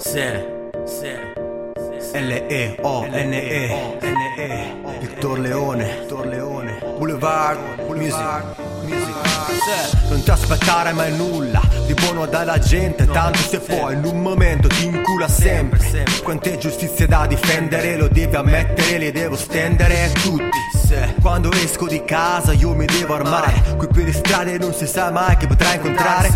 Se, se, L-E-O-N-E N-E Victor Leone. Victor Leone. Boulevard. Music. Music. Non ti aspettare mai nulla Di buono dalla gente Tanto se puoi in un momento ti incula sempre. Quante giustizie da difendere Lo devi ammettere Le devo stendere tutti. Quando esco di casa io mi devo armare. Qui per le strade non si sa mai che potrai incontrare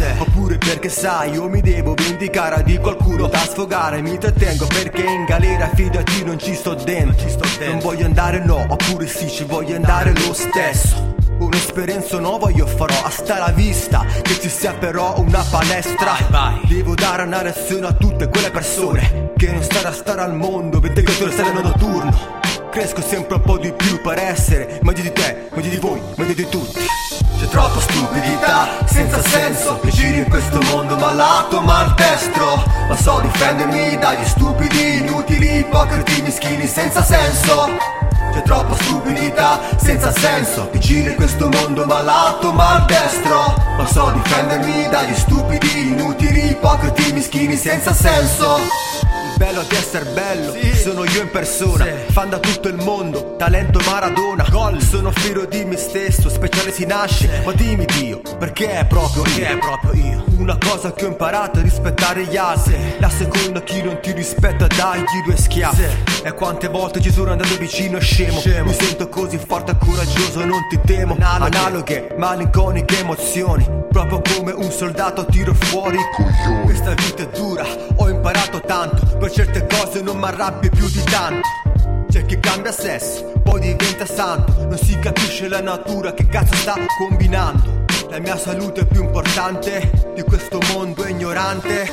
Oppure perché sai io mi devo vendicare di qualcuno da sfogare. Mi trattengo perché in galera fidati non ci sto dentro. Non voglio andare no oppure sì ci voglio andare lo stesso. Un'esperienza nuova io farò hasta la vista Che ci sia però una palestra. Vai, vai. Devo dare una reazione a tutte quelle persone Che non stare a stare al mondo Vedete che tu sereno notturno Cresco sempre un po' di più per essere Meglio di te, meglio di voi, meglio di tutti. C'è troppa stupidità, senza senso giri in questo mondo malato, maldestro. Ma so difendermi dagli stupidi, inutili, ipocriti, mischini senza senso. C'è troppa stupidità, senza senso gira in questo mondo malato, maldestro. Ma so difendermi dagli stupidi, inutili, ipocriti, mischini senza senso bello di essere bello, sono io in persona Sì. Fan da tutto il mondo, talento Maradona Gol, sono fiero di me stesso, speciale si nasce. Ma dimmi Dio, perché è proprio Che io? è proprio io? Una cosa che ho imparato è rispettare gli altri. La seconda chi non ti rispetta dagli due schiaffi. E quante volte ci sono andato vicino scemo, Scemo. Mi sento così forte e coraggioso non ti temo. Analoghe. Analoghe, malinconiche emozioni. Proprio come un soldato tiro fuori i coglioni. Questa vita è cose non mi arrabbio più di tanto. C'è chi cambia sesso, poi diventa santo. Non si capisce la natura che cazzo sta combinando. La mia salute è più importante di questo mondo ignorante.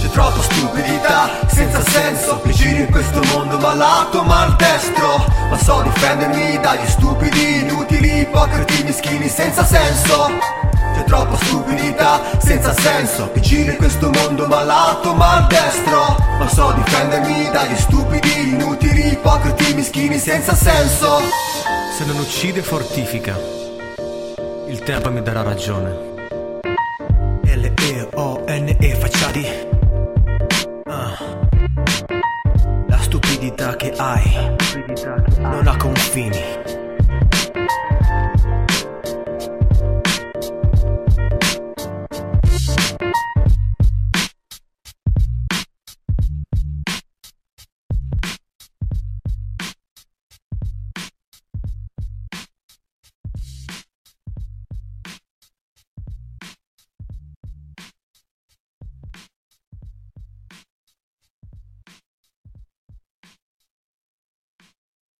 C'è troppa stupidità, senza senso Che giri in questo mondo malato, maldestro. Ma so difendermi dagli stupidi, inutili, ipocriti, mischini senza senso troppa stupidità senza senso. Che gira in questo mondo malato maldestro Ma so difendermi dagli stupidi, inutili, ipocriti, mischini senza senso. Se non uccide fortifica. Il tempo mi darà ragione. L-E-O-N-E facciati. Ah. La stupidità che hai. Non ha confini.